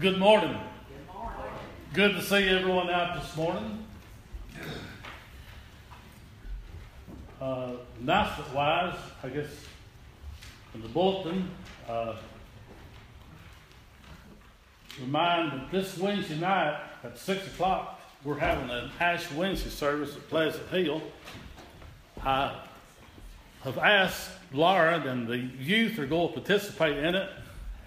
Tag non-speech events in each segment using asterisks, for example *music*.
Good morning. Good morning. Good to see everyone out this morning. Uh, announcement wise, I guess in the bulletin, uh, remind that this Wednesday night at 6 o'clock, we're having an Ash Wednesday service at Pleasant Hill. I have asked Laura and the youth are going to participate in it.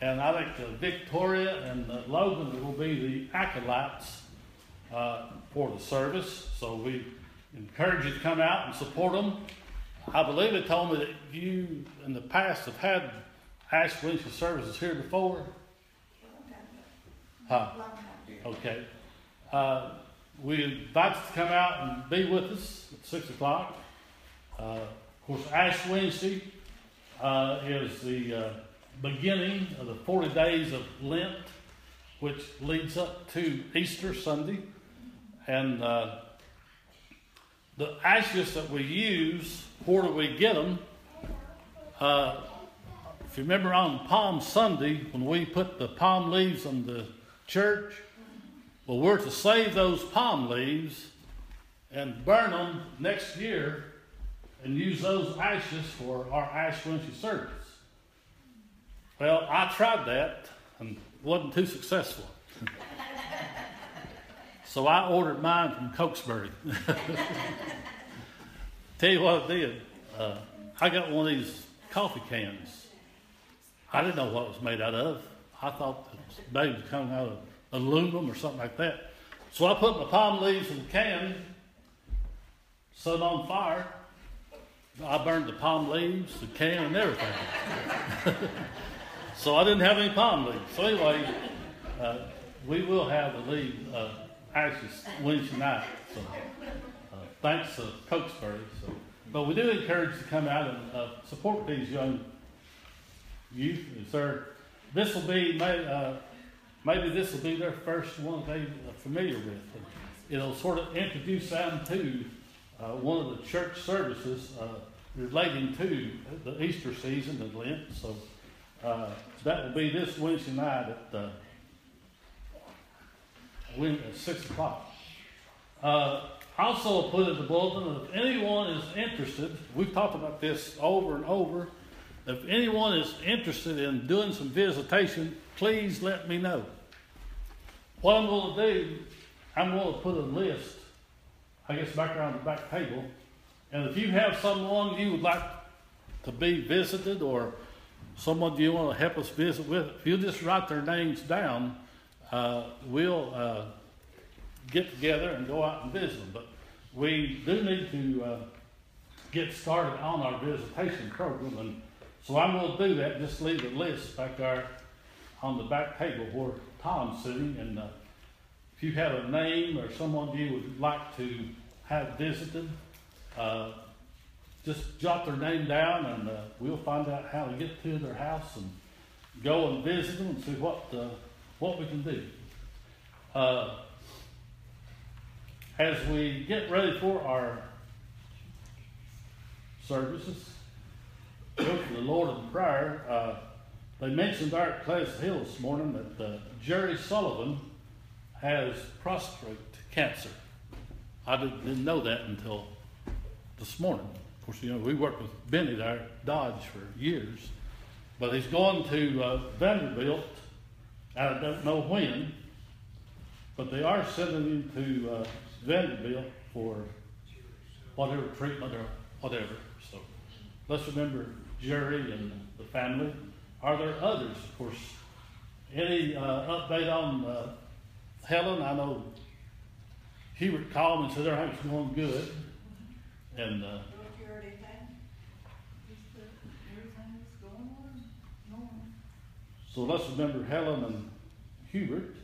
And I think uh, Victoria and uh, Logan will be the acolytes uh, for the service. So we encourage you to come out and support them. I believe they told me that you in the past have had Ash Wednesday services here before. Huh? Okay. Uh, we invite you to come out and be with us at 6 o'clock. Uh, of course, Ash Wednesday uh, is the uh, beginning of the 40 days of Lent, which leads up to Easter Sunday. And uh, the ashes that we use, where do we get them? Uh, if you remember on Palm Sunday, when we put the palm leaves on the church, well, we're to save those palm leaves and burn them next year and use those ashes for our Ash Wednesday service. Well, I tried that and wasn't too successful. so I ordered mine from Cokesbury. *laughs* Tell you what I did. Uh, I got one of these coffee cans. I didn't know what it was made out of. I thought it was maybe coming out of aluminum or something like that. So I put my palm leaves in the can, set it on fire. I burned the palm leaves, the can, and everything. *laughs* so I didn't have any palm leaves. So anyway, uh, we will have the leaf uh, ashes Wednesday night. So uh, thanks to Cokesbury. So, but we do encourage you to come out and uh, support these young youth. Sir, this will be uh, maybe this will be their first one they are familiar with. And it'll sort of introduce them to uh, one of the church services uh, relating to the Easter season and Lent. So uh, that will be this Wednesday night at, uh, at 6 o'clock. Uh, also put in the bulletin if anyone is interested, we've talked about this over and over. If anyone is interested in doing some visitation, please let me know. What I'm going to do, I'm going to put a list, I guess, back around the back table. And if you have someone you would like to be visited or someone you want to help us visit with, if you just write their names down, uh, we'll uh, get together and go out and visit them. But we do need to uh, get started on our visitation program. And so I'm going to do that. Just leave a list back there on the back table where Tom's sitting. And uh, if you have a name or someone you would like to have visited, uh, just jot their name down and uh, we'll find out how to get to their house and go and visit them and see what, uh, what we can do. Uh, as we get ready for our services, go to the Lord in prayer. Uh, they mentioned our at Pleasant Hill this morning that uh, Jerry Sullivan has prostate cancer. I didn't, know that until this morning. Course, you know, we worked with Benny there Dodge for years. But he's going to uh, Vanderbilt, I don't know when, but they are sending him to uh, Vanderbilt for whatever treatment or whatever. So let's remember Jerry and the family. Are there others? Of course, any uh, update on uh, Helen? I know Hubert called and said everything's going good. And uh, so let's remember Helen and Hubert.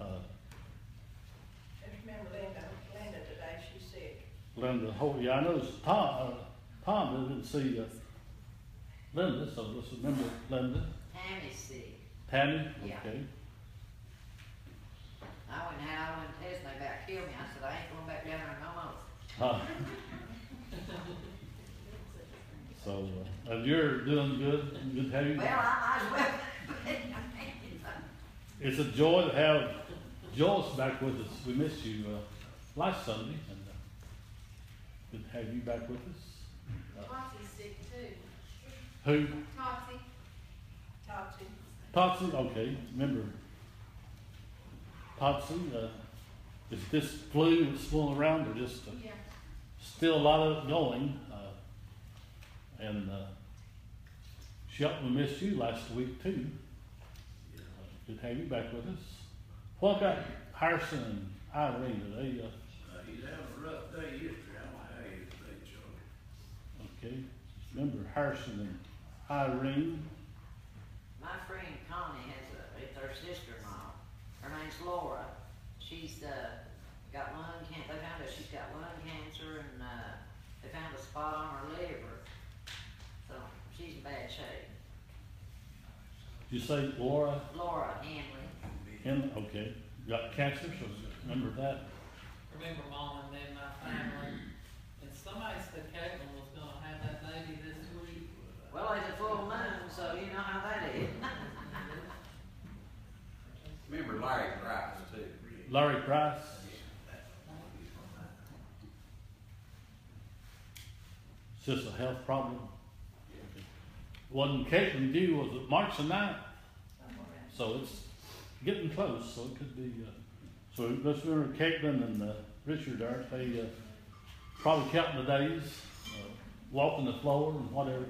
Uh, remember Linda, Linda today, she's sick. Linda, oh, yeah, I know it's Tom, uh, Tom didn't see uh, Linda, so let's remember Linda. Tammy's sick. Tammy? Yeah. Okay. I went out, I went to test, and they about killed me. I said, I ain't going back down there no more. Huh. *laughs* so, uh, and you're doing good. Good to have you. Well, I might as well. It's a joy to have Joyce back with us. We missed you uh, last Sunday, and uh, good to have you back with us. Uh, Topsy's sick too. who? Topsy. Topsy. Topsy? Okay, remember Topsy? Uh, is this flu that's swirling around, or just uh, Yeah. still a lot of it going? And uh, Shelton, we missed you last week too. Good to have you back with us. What about Harrison and Irene? Are they, uh, Uh, he's having a rough day yesterday, I don't know how he today, Charlie. okay? Remember Harrison and Irene? My friend Connie has a, it's her sister-in-law. Her name's Laura. She's, uh, got lung can, they found out she's got lung cancer and, uh, they found a spot on her liver. So she's in bad shape. Did you say Laura? Laura Henley. And, okay, got cancer, so remember that? remember mom and then my family, and somebody said Caitlin was gonna have that baby this week. Well, it's a full moon, so you know how that is. Remember Larry Price too. Larry Price? Is this a health problem? Wasn't Caitlin due, was it March the ninth? So it's getting close, so it could be, uh, so let's remember Caitlin and, uh, Richard are, they, uh, probably counting the days, uh, walking the floor and whatever.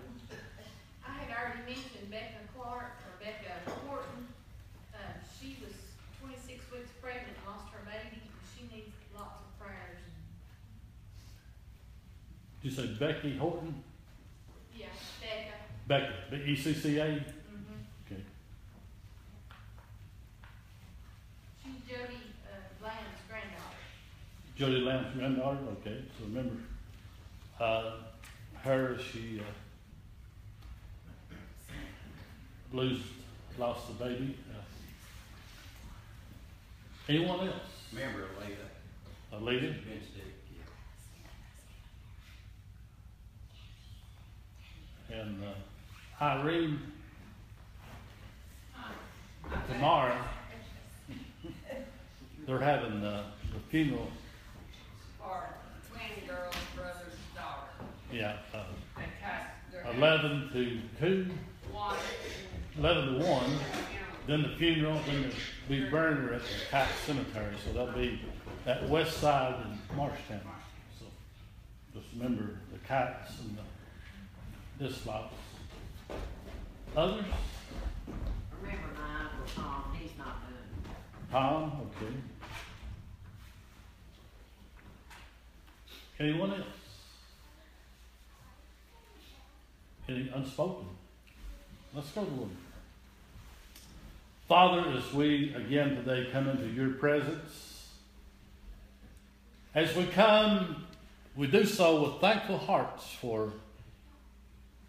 I had already mentioned Becca Clark, or Becca Horton. Uh, she was twenty-six weeks pregnant, lost her baby, and she needs lots of prayers. Did you say Becky Horton? Yeah, Becca. Becca, the E ECCA? Mm-hmm. Okay. She's Jody, uh, Lamb's granddaughter. Jody Lamb's granddaughter, okay, so remember, uh, her, she, uh, lose, lost the baby. Uh, Anyone else? Remember Alita, A lady? been sick, yeah. And, uh, Irene, tomorrow, *laughs* they're having, uh, the funeral, yeah, uh, They cast their. eleven to two, eleven to one. Then the funeral, then the be buried at the Kite Cemetery, so that'll be at West Side in Marshtown. So just remember the kites and the dislots. Others? Remember my uncle Tom, he's not doing Tom, okay. Anyone else? Any unspoken? Let's go to them. Father, as we again today come into your presence, as we come, we do so with thankful hearts for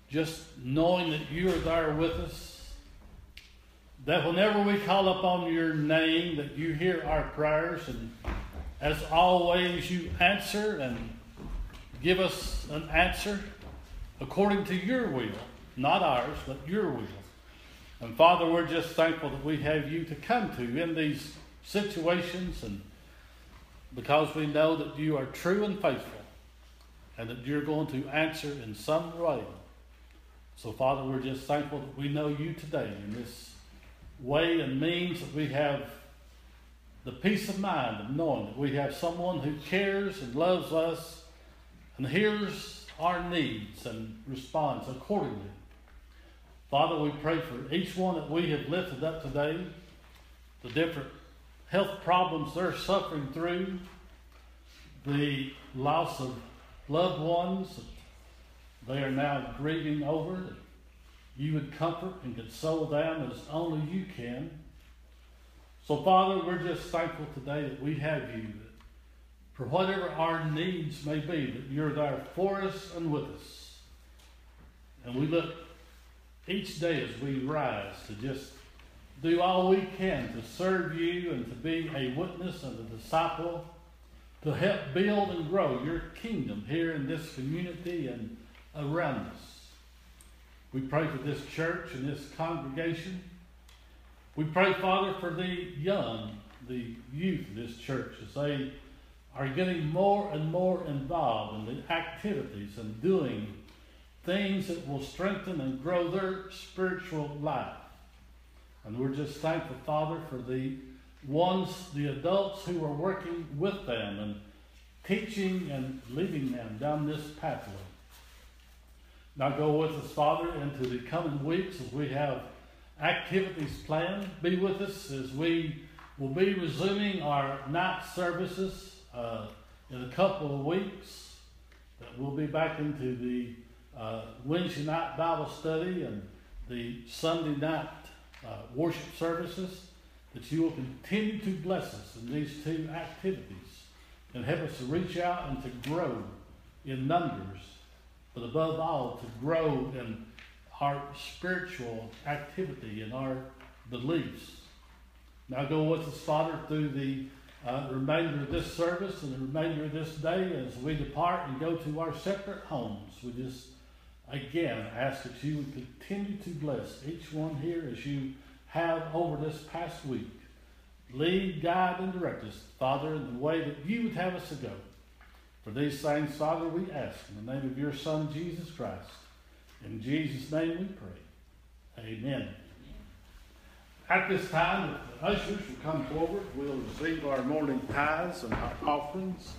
just knowing that you are there with us that whenever we call upon your name, that you hear our prayers, and as always, you answer and give us an answer according to your will, not ours, but your will. And Father, we're just thankful that we have you to come to in these situations, and because we know that you are true and faithful, and that you're going to answer in some way. So, Father, we're just thankful that we know you today in this way and means that we have the peace of mind of knowing that we have someone who cares and loves us and hears our needs and responds accordingly. Father, we pray for each one that we have lifted up today, the different health problems they're suffering through, the loss of loved ones they are now grieving over, you would comfort and console them as only you can. So, Father, we're just thankful today that we have you, for whatever our needs may be, that you're there for us and with us. And we look each day as we rise to just do all we can to serve you and to be a witness and a disciple, to help build and grow your kingdom here in this community and around us. We pray for this church and this congregation. We pray, Father, for the young, the youth of this church as they are getting more and more involved in the activities and doing things that will strengthen and grow their spiritual life. And we're just thankful, Father, for the ones, the adults who are working with them and teaching and leading them down this pathway. Now go with us, Father, into the coming weeks as we have activities planned. Be with us as we will be resuming our night services uh, in a couple of weeks. That we'll be back into the uh, Wednesday night Bible study and the Sunday night uh, worship services. That you will continue to bless us in these two activities and help us to reach out and to grow in numbers, but above all, to grow in our spiritual activity and our beliefs. Now go with us, Father, through the uh, remainder of this service and the remainder of this day as we depart and go to our separate homes. We just, again, ask that you would continue to bless each one here as you have over this past week. Lead, guide, and direct us, Father, in the way that you would have us to go. For these things, Father, we ask in the name of your Son, Jesus Christ. In Jesus' name we pray. Amen. At this time, the ushers will come forward. We'll receive our morning tithes and our offerings.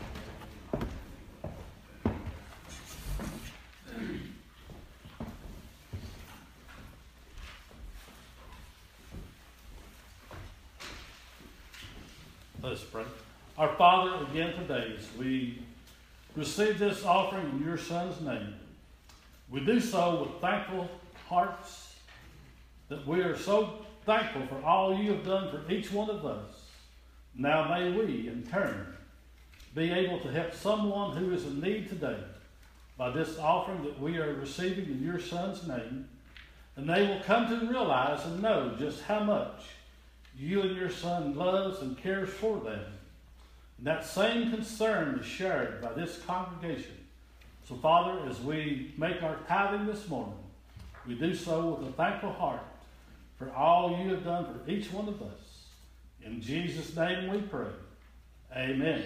Let us pray. Our Father, again today, as we receive this offering in your Son's name, we do so with thankful hearts that we are so thankful for all you have done for each one of us. Now may we, in turn, be able to help someone who is in need today by this offering that we are receiving in your Son's name, and they will come to realize and know just how much you and your Son loves and cares for them. And that same concern is shared by this congregation. So, Father, as we make our tithing this morning, we do so with a thankful heart for all you have done for each one of us. In Jesus' name we pray. Amen.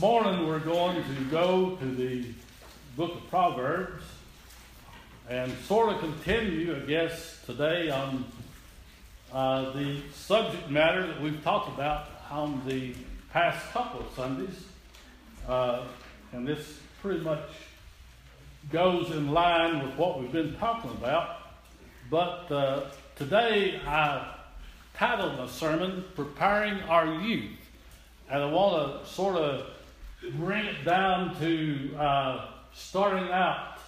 Morning we're going to go to the book of Proverbs and sort of continue, I guess, today on uh, the subject matter that we've talked about on the past couple of Sundays. Uh, and this pretty much goes in line with what we've been talking about. But uh, today I titled my sermon, Preparing Our Youth. And I want to sort of bring it down to uh, starting out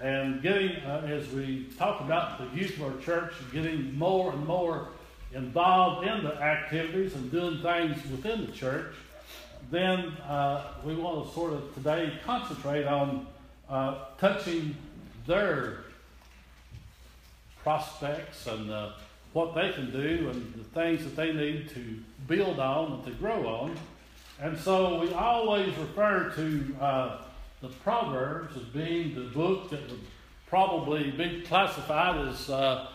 and getting, uh, as we talk about the youth of our church, getting more and more involved in the activities and doing things within the church. Then uh, we want to sort of today concentrate on uh, touching their prospects and uh, what they can do and the things that they need to build on and to grow on. And so we always refer to uh, the Proverbs as being the book that would probably be classified as uh,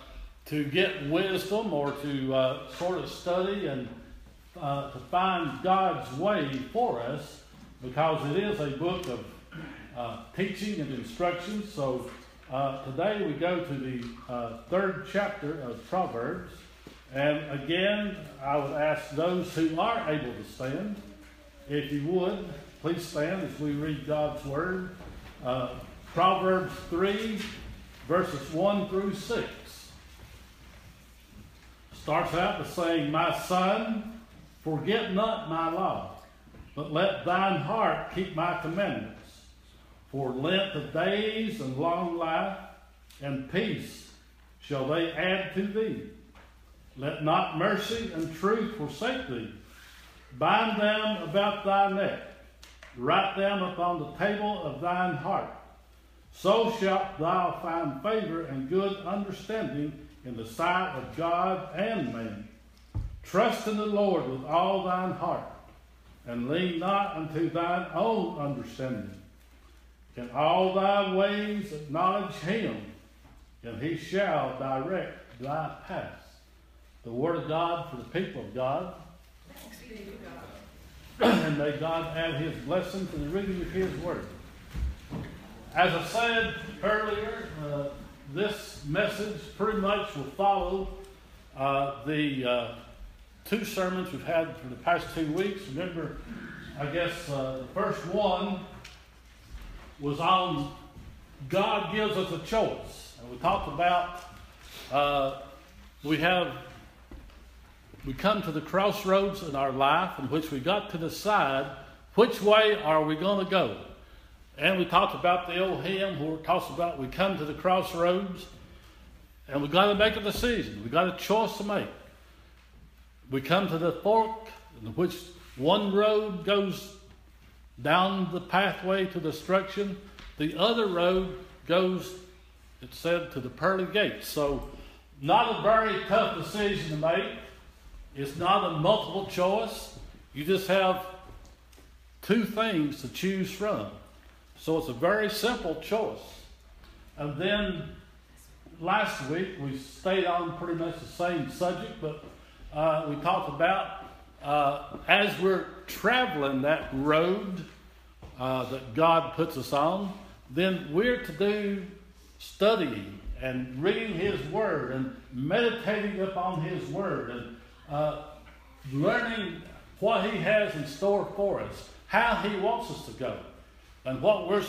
to get wisdom or to uh, sort of study and uh, to find God's way for us because it is a book of uh, teaching and instruction. So uh, today we go to the third chapter of Proverbs. And again, I would ask those who are able to stand, if you would, please stand as we read God's Word. Uh, Proverbs 3, verses 1 through 6. starts out by saying, My son, forget not my law, but let thine heart keep my commandments. For length of days and long life and peace shall they add to thee. Let not mercy and truth forsake thee. Bind them about thy neck, write them upon the table of thine heart. So shalt thou find favor and good understanding in the sight of God and man. Trust in the Lord with all thine heart, and lean not unto thine own understanding. In all thy ways acknowledge him, and he shall direct thy paths. The word of God for the people of God. And may God add his blessing to the reading of his word. As I said earlier, uh, this message pretty much will follow uh, the uh, two sermons we've had for the past two weeks. Remember, I guess uh, the first one was on God gives us a choice. And we talked about uh, we have we come to the crossroads in our life in which we got to decide which way are we going to go. And we talked about the old hymn where it talks about we come to the crossroads and we got to make a decision. We got a choice to make. We come to the fork in which one road goes down the pathway to destruction, the other road goes, it said, to the pearly gates. So, not a very tough decision to make. It's not a multiple choice. You just have two things to choose from. So it's a very simple choice. And then last week we stayed on pretty much the same subject, but uh, we talked about uh, as we're traveling that road uh, that God puts us on, then we're to do studying and reading His Word and meditating upon His Word and uh, learning what He has in store for us, how He wants us to go, and what we're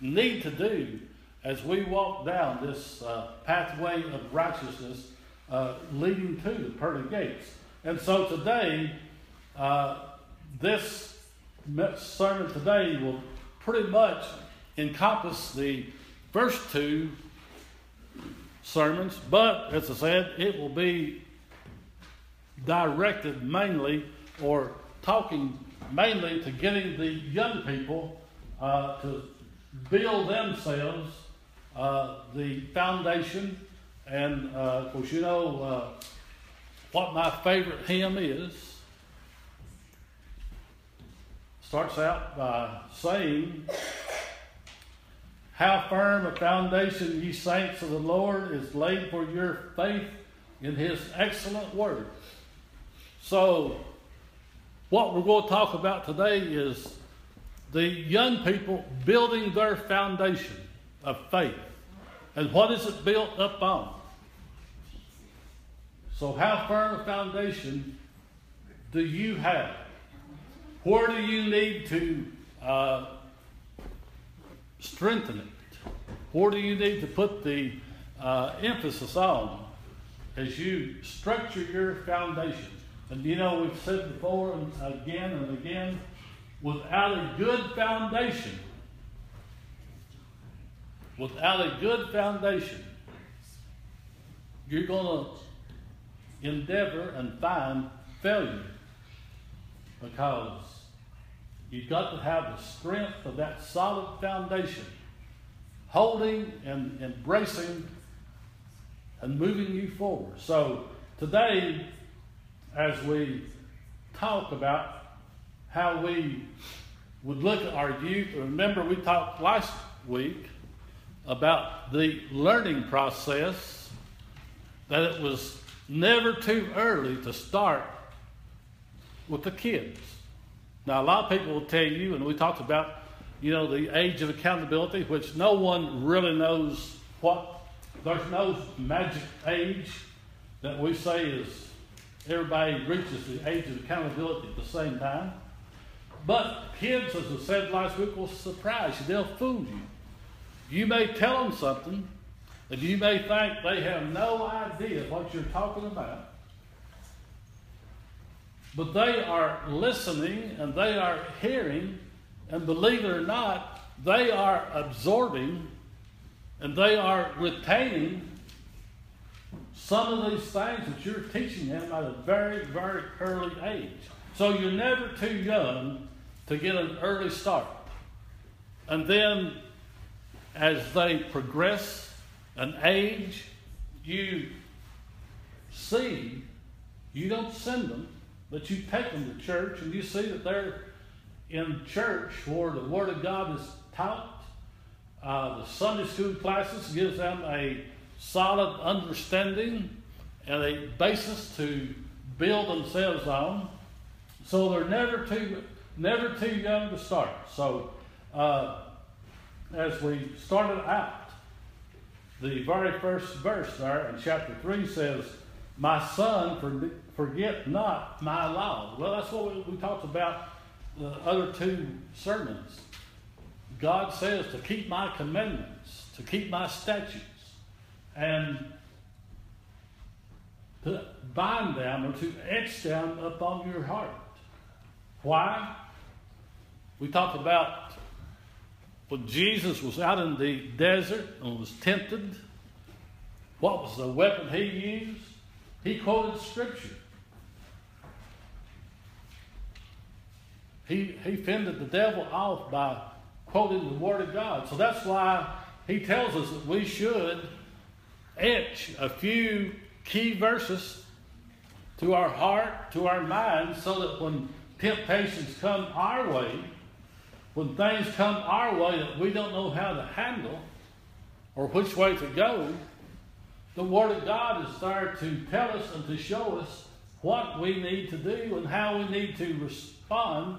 need to do as we walk down this uh, pathway of righteousness uh, leading to the pearly gates. And so today, uh, this sermon today will pretty much encompass the first two sermons, but as I said, it will be directed mainly or talking mainly to getting the young people uh, to build themselves uh, the foundation. And uh, of course, you know uh, what my favorite hymn is. Starts out by saying, How firm a foundation, ye saints of the Lord, is laid for your faith in his excellent word. So, what we're going to talk about today is the young people building their foundation of faith. And what is it built up on? So, how firm a foundation do you have? Where do you need to uh, strengthen it? Where do you need to put the uh, emphasis on as you structure your foundation? And you know, we've said before and again and again without a good foundation, without a good foundation, you're going to endeavor and find failure because you've got to have the strength of that solid foundation holding and embracing and moving you forward. So today, as we talk about how we would look at our youth. Remember, we talked last week about the learning process, that it was never too early to start with the kids. Now, a lot of people will tell you, and we talked about, you know, the age of accountability, which no one really knows what, there's no magic age that we say is everybody reaches the age of accountability at the same time. But kids, as I said last week, will surprise you. They'll fool you. You may tell them something, and you may think they have no idea what you're talking about. but they are listening and they are hearing, and believe it or not, they are absorbing and they are retaining some of these things that you're teaching them at a very, very early age. So you're never too young to get an early start. And then as they progress and age, you see, you don't send them, but you take them to church and you see that they're in church where the Word of God is taught. Uh, the Sunday school classes gives them a solid understanding and a basis to build themselves on. So they're never too never too young to start. So uh, as we started out, the very first verse there in chapter three says, "My son, forget not my law." Well, that's what we, we talked about the other two sermons. God says to keep my commandments, to keep my statutes, and to bind them or to etch them upon your heart. Why? We talked about when Jesus was out in the desert and was tempted. What was the weapon he used? He quoted Scripture. He, he fended the devil off by quoting the Word of God. So that's why he tells us that we should etch a few key verses to our heart, to our mind, so that when temptations come our way, when things come our way that we don't know how to handle or which way to go, the Word of God is there to tell us and to show us what we need to do and how we need to respond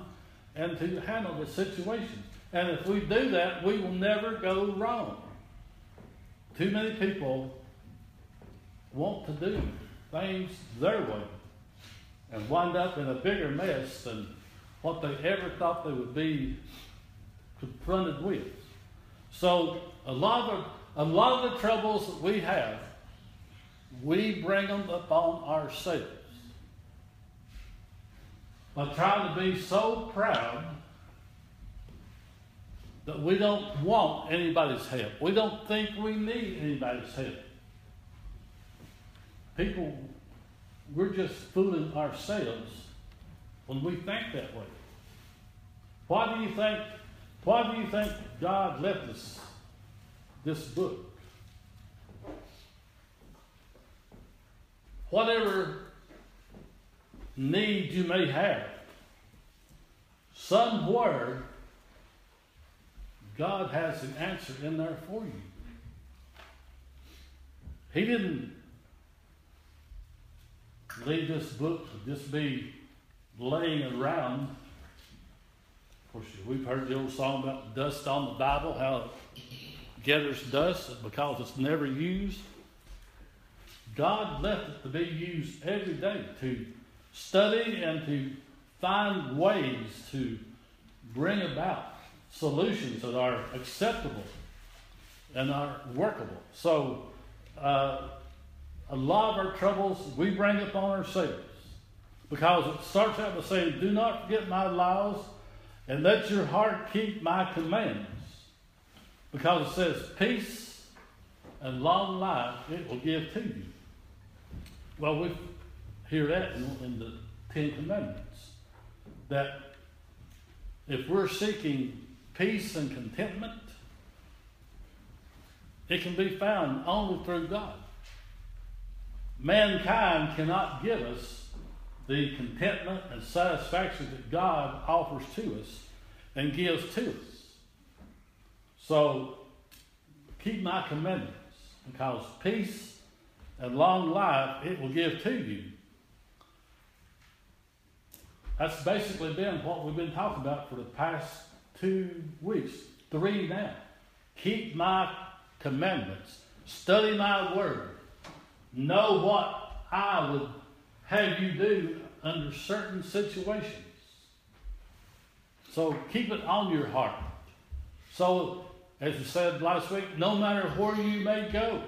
and to handle the situation. And if we do that, we will never go wrong. Too many people want to do things their way and wind up in a bigger mess than what they ever thought they would be confronted with. So a lot of a lot of the troubles that we have, we bring them upon ourselves by trying to be so proud that we don't want anybody's help. We don't think we need anybody's help. People, we're just fooling ourselves when we think that way. Why do you think, why do you think God left us this book? Whatever need you may have, somewhere God has an answer in there for you. He didn't leave this book to just be laying around. Of course, we've heard the old song about dust on the Bible, how it gathers dust because it's never used. God left it to be used every day to study and to find ways to bring about solutions that are acceptable and are workable. So, uh, a lot of our troubles we bring upon ourselves because it starts out by saying, Do not forget my laws and let your heart keep my commands. Because it says, Peace and long life it will give to you. Well, we hear that in, in the Ten Commandments that if we're seeking peace and contentment, it can be found only through God. Mankind cannot give us the contentment and satisfaction that God offers to us and gives to us. So keep my commandments because peace and long life it will give to you. That's basically been what we've been talking about for the past two weeks, three now. Keep my commandments, study my word, know what I would have you do under certain situations. So keep it on your heart. So, as we said last week, no matter where you may go,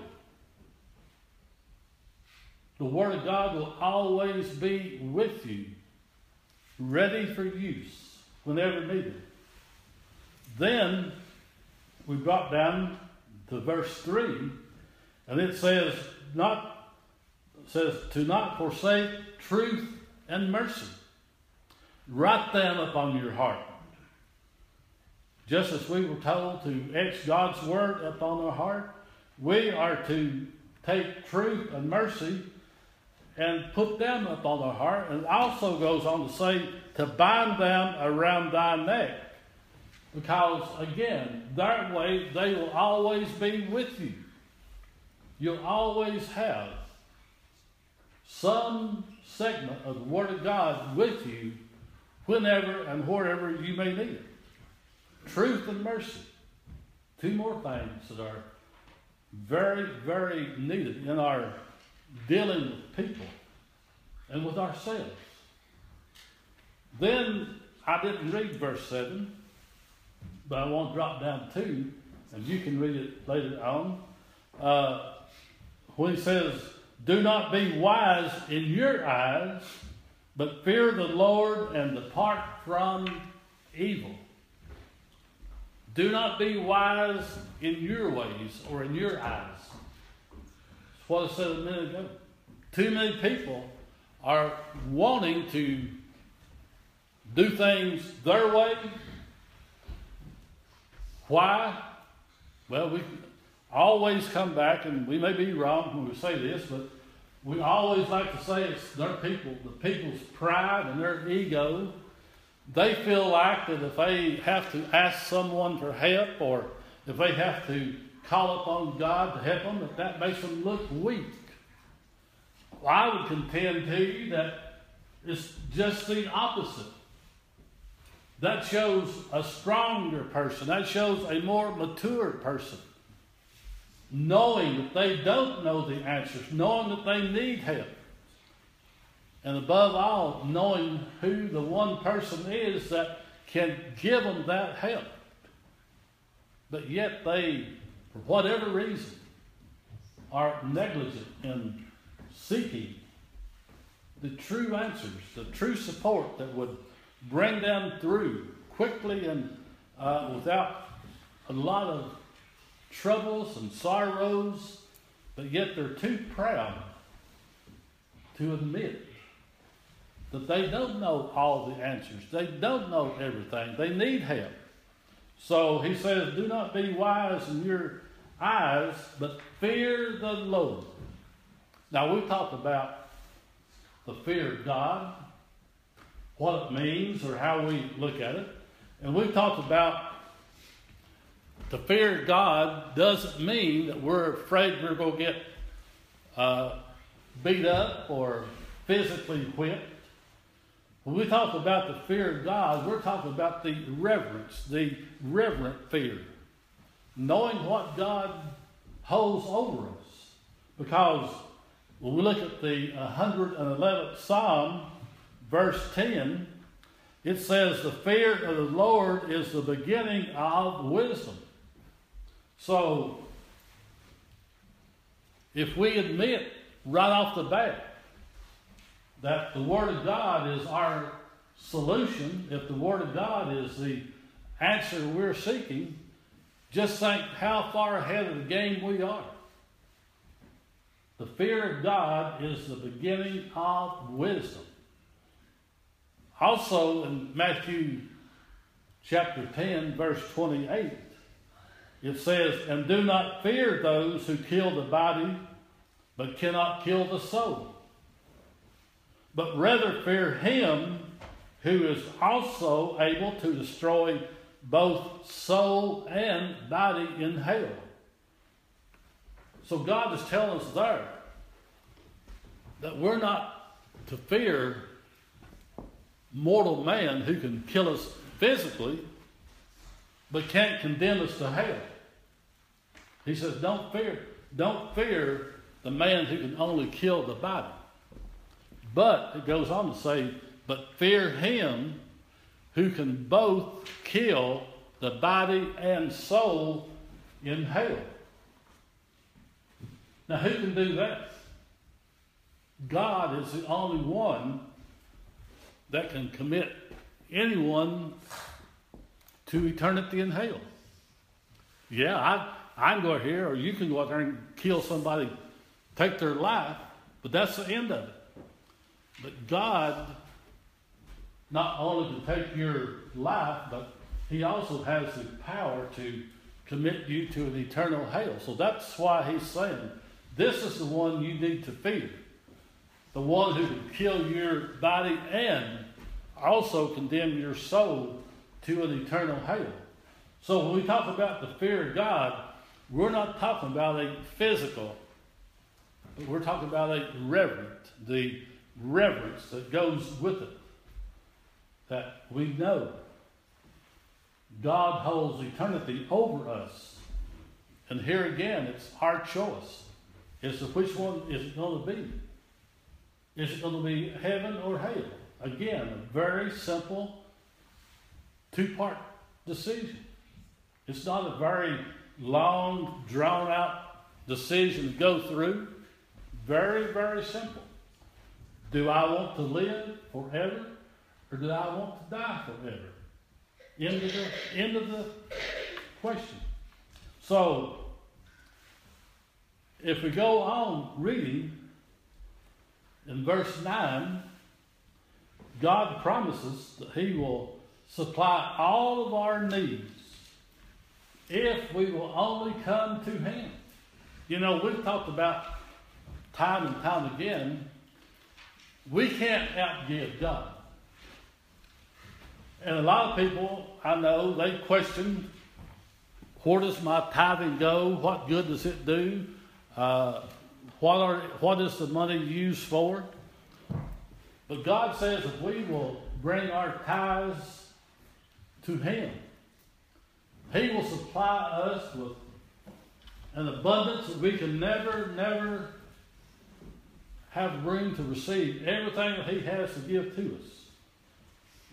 the Word of God will always be with you. ready for use whenever needed. Then we brought down to verse 3, and it says, not says to not forsake truth and mercy. Write them upon your heart. Just as we were told to etch God's word upon our heart, we are to take truth and mercy and put them upon our heart. And also goes on to say to bind them around thy neck. Because again, that way they will always be with you. You'll always have some segment of the Word of God with you whenever and wherever you may need it. Truth and mercy. Two more things that are very, very needed in our dealing with people and with ourselves. Then I didn't read verse 7, but I want to drop down two, and you can read it later on. Uh, when he says, Do not be wise in your eyes, but fear the Lord and depart from evil. Do not be wise in your ways or in your eyes. That's what I said a minute ago. Too many people are wanting to do things their way. Why? Well, we always come back, and we may be wrong when we say this, but we always like to say it's their people, the people's pride and their ego. They feel like that if they have to ask someone for help or if they have to call upon God to help them, that that makes them look weak. Well, I would contend to you that it's just the opposite. That shows a stronger person. That shows a more mature person. Knowing that they don't know the answers, knowing that they need help. And above all, knowing who the one person is that can give them that help. But yet they, for whatever reason, are negligent in seeking the true answers, the true support that would bring them through quickly and uh, without a lot of troubles and sorrows, but yet they're too proud to admit that they don't know all the answers. They don't know everything. They need help. So he says, Do not be wise in your eyes, but fear the Lord. Now, we've talked about the fear of God, what it means, or how we look at it. And we've talked about the fear of God doesn't mean that we're afraid we're going to get uh, beat up or physically whipped. When we talk about the fear of God, we're talking about the reverence, the reverent fear. Knowing what God holds over us. Because when we look at the 111th Psalm, verse 10, it says, The fear of the Lord is the beginning of wisdom. So, if we admit right off the bat that the Word of God is our solution, if the Word of God is the answer we're seeking, just think how far ahead of the game we are. The fear of God is the beginning of wisdom. Also in Matthew chapter 10, verse 28, it says, And do not fear those who kill the body, but cannot kill the soul. But rather fear him who is also able to destroy both soul and body in hell. So God is telling us there that we're not to fear mortal man who can kill us physically, but can't condemn us to hell. He says, Don't fear, don't fear the man who can only kill the body. But it goes on to say, but fear him who can both kill the body and soul in hell. Now, who can do that? God is the only one that can commit anyone to eternity in hell. Yeah, I, I can go here, or you can go out there and kill somebody, take their life, but that's the end of it. But God not only can take your life, but He also has the power to commit you to an eternal hell. So that's why He's saying, this is the one you need to fear. The one who can kill your body and also condemn your soul to an eternal hell. So when we talk about the fear of God, we're not talking about a physical, we're talking about a reverent, the reverence that goes with it. That we know God holds eternity over us. And here again, it's our choice to which one is it going to be. Is it going to be heaven or hell? Again, a very simple two part decision. It's not a very long, drawn out decision to go through. Very, very simple. Do I want to live forever or do I want to die forever? End of the, end of the question. So, if we go on reading in verse 9, God promises that He will supply all of our needs if we will only come to Him. You know, we've talked about time and time again, we can't outgive God. And a lot of people I know, they question where does my tithing go? What good does it do? Uh, what, are, what is the money used for? But God says if we will bring our tithes to Him, He will supply us with an abundance that we can never, never have room to receive everything that He has to give to us.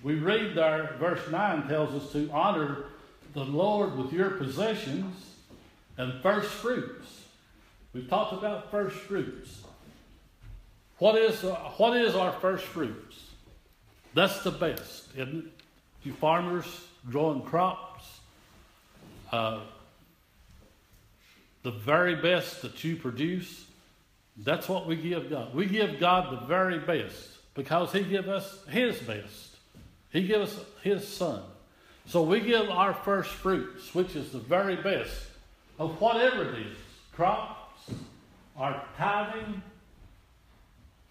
We read there, verse 9 tells us to honor the Lord with your possessions and first fruits. We've talked about first fruits. What is, uh, what is our first fruits? That's the best, isn't it? You farmers growing crops, uh, the very best that you produce, that's what we give God. We give God the very best because He gives us His best. He gives us His Son. So we give our first fruits, which is the very best of whatever it is crops, our tithing,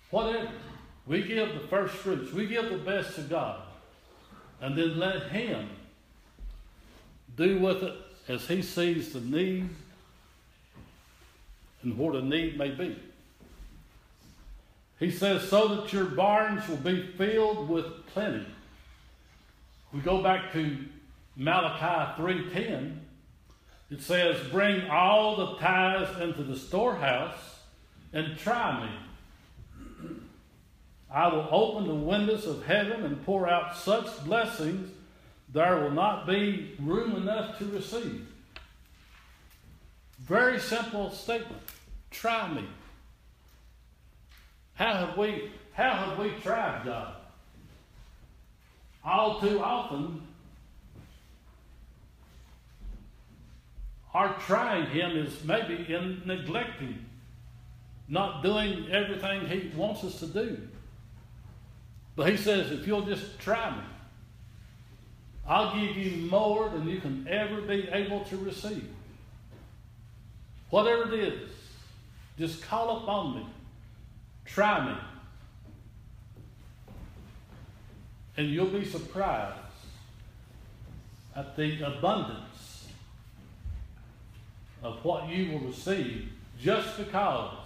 whatever. We give the first fruits. We give the best to God. And then let Him do with it as He sees the need and what a need may be. He says, so that your barns will be filled with plenty we go back to Malachi 3:10. It says, "Bring all the tithes into the storehouse and try me. I will open the windows of heaven and pour out such blessings there will not be room enough to receive." Very simple statement. Try me. How have we how have we tried God? all too often, our trying Him is maybe in neglecting, not doing everything He wants us to do. But He says, if you'll just try me, I'll give you more than you can ever be able to receive. Whatever it is, just call upon me. Try me. And you'll be surprised at the abundance of what you will receive just because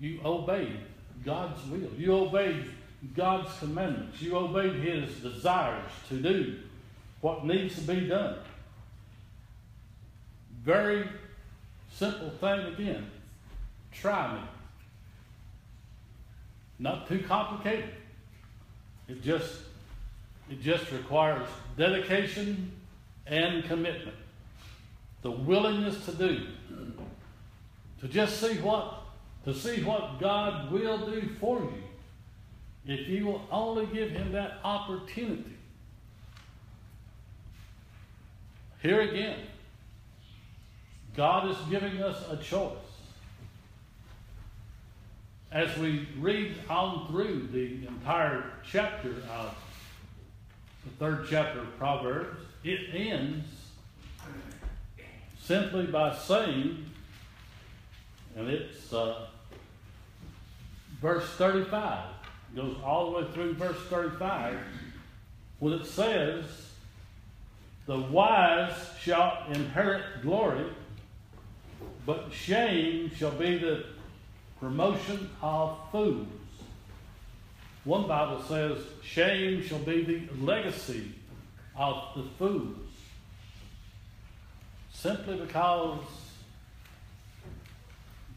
you obeyed God's will. You obeyed God's commandments. You obeyed His desires to do what needs to be done. Very simple thing again. Try me. Not too complicated. It just it just requires dedication and commitment. The willingness to do. To just see what to see what God will do for you. If you will only give him that opportunity. Here again, God is giving us a choice. As we read on through the entire chapter of the third chapter of Proverbs, it ends simply by saying, and it's uh, verse 35, goes all the way through verse 35, when it says, The wise shall inherit glory, but shame shall be the promotion of fools. One Bible says, Shame shall be the legacy of the fools. Simply because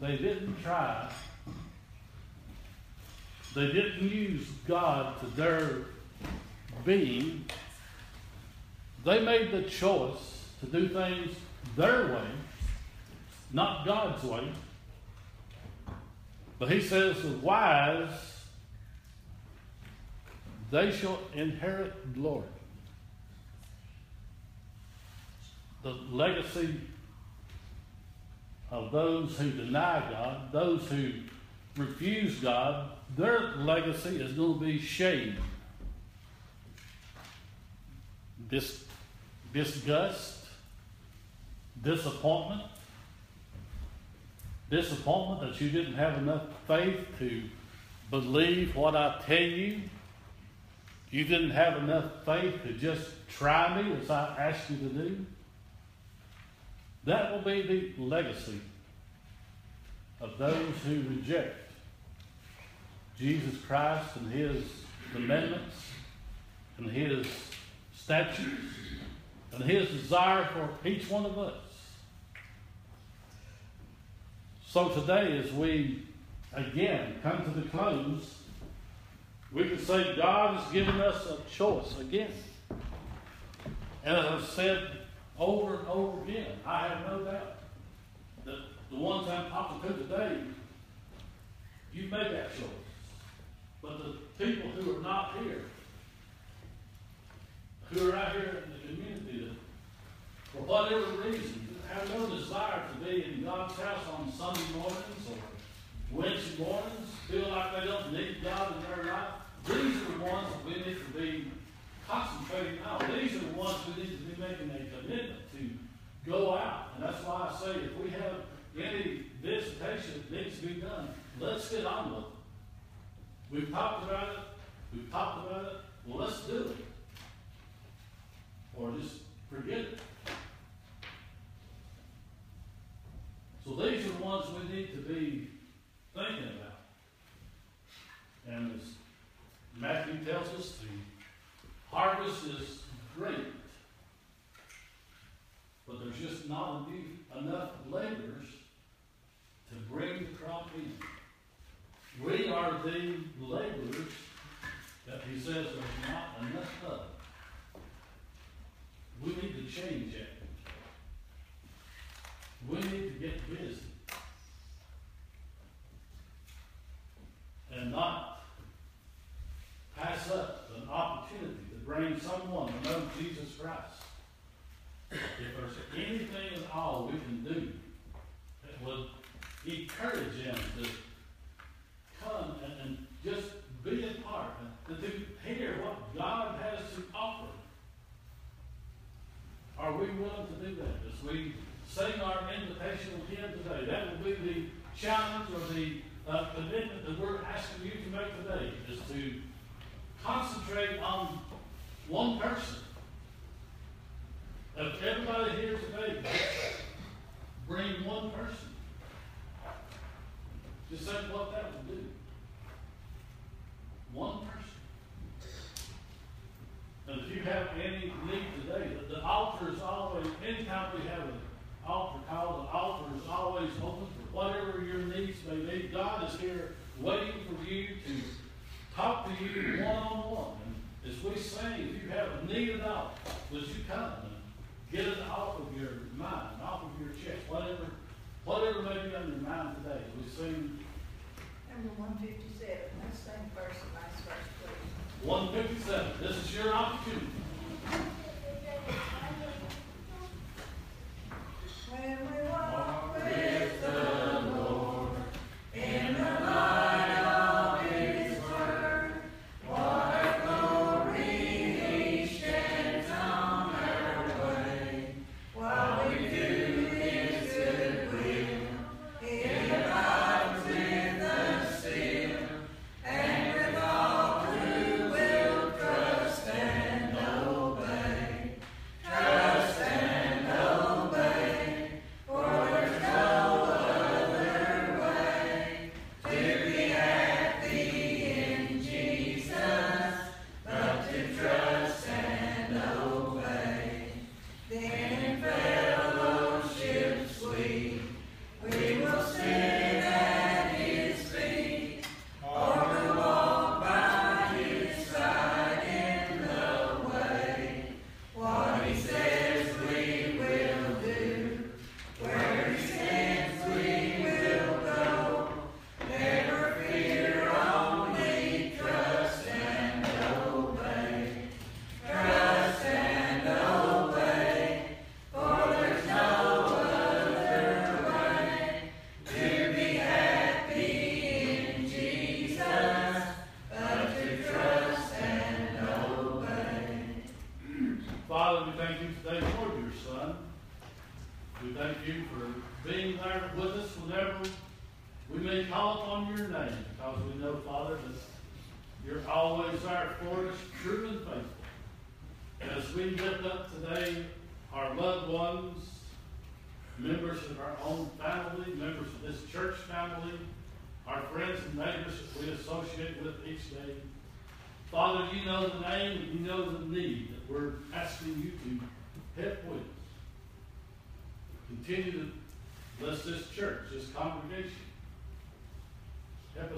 they didn't try, they didn't use God to their being. They made the choice to do things their way, not God's way. But he says, the wise, they shall inherit glory. The legacy of those who deny God, those who refuse God, their legacy is going to be shame, dis- disgust, disappointment, disappointment that you didn't have enough faith to believe what I tell you. You didn't have enough faith to just try me as I asked you to do. That will be the legacy of those who reject Jesus Christ and His commandments and His statutes and His desire for each one of us. So today, as we again come to the close, we can say God has given us a choice again. And as I've said over and over again, I have no doubt that the ones I'm talking to today, you made that choice. But the people who are not here, who are out here in the community that, for whatever reason, have no desire to be in God's house on Sunday mornings or Wednesday mornings, feel like they don't need God in their life, these are the ones that we need to be concentrating on. These are the ones we need to be making a commitment to go out. And that's why I say if we have any visitation that needs to be done, let's get on with it. We've talked about it, we've talked about it, well, let's do it. Or just forget it. So these are the ones we need to be thinking about. And as Matthew tells us, the harvest is great, but there's just not enough laborers to bring the crop in. We are the laborers that he says there's not enough of. We need to change that. We need to get busy.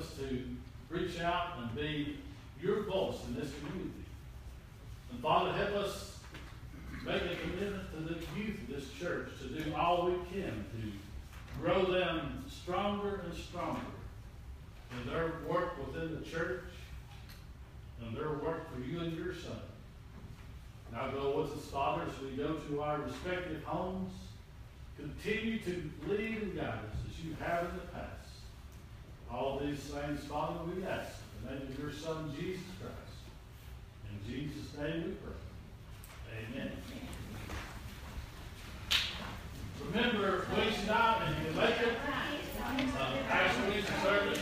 Us to reach out and be your voice in this community. And Father, help us make a commitment to the youth of this church to do all we can to grow them stronger and stronger in their work within the church and their work for you and your son. Now go with us, Father, as we go to our respective homes. Continue to lead and guide us as you have in the past. All these things, Father, we ask in the name of your Son, Jesus Christ. In Jesus' name we pray. Amen. Remember, Wednesday night, and you make it, uh, actually, service.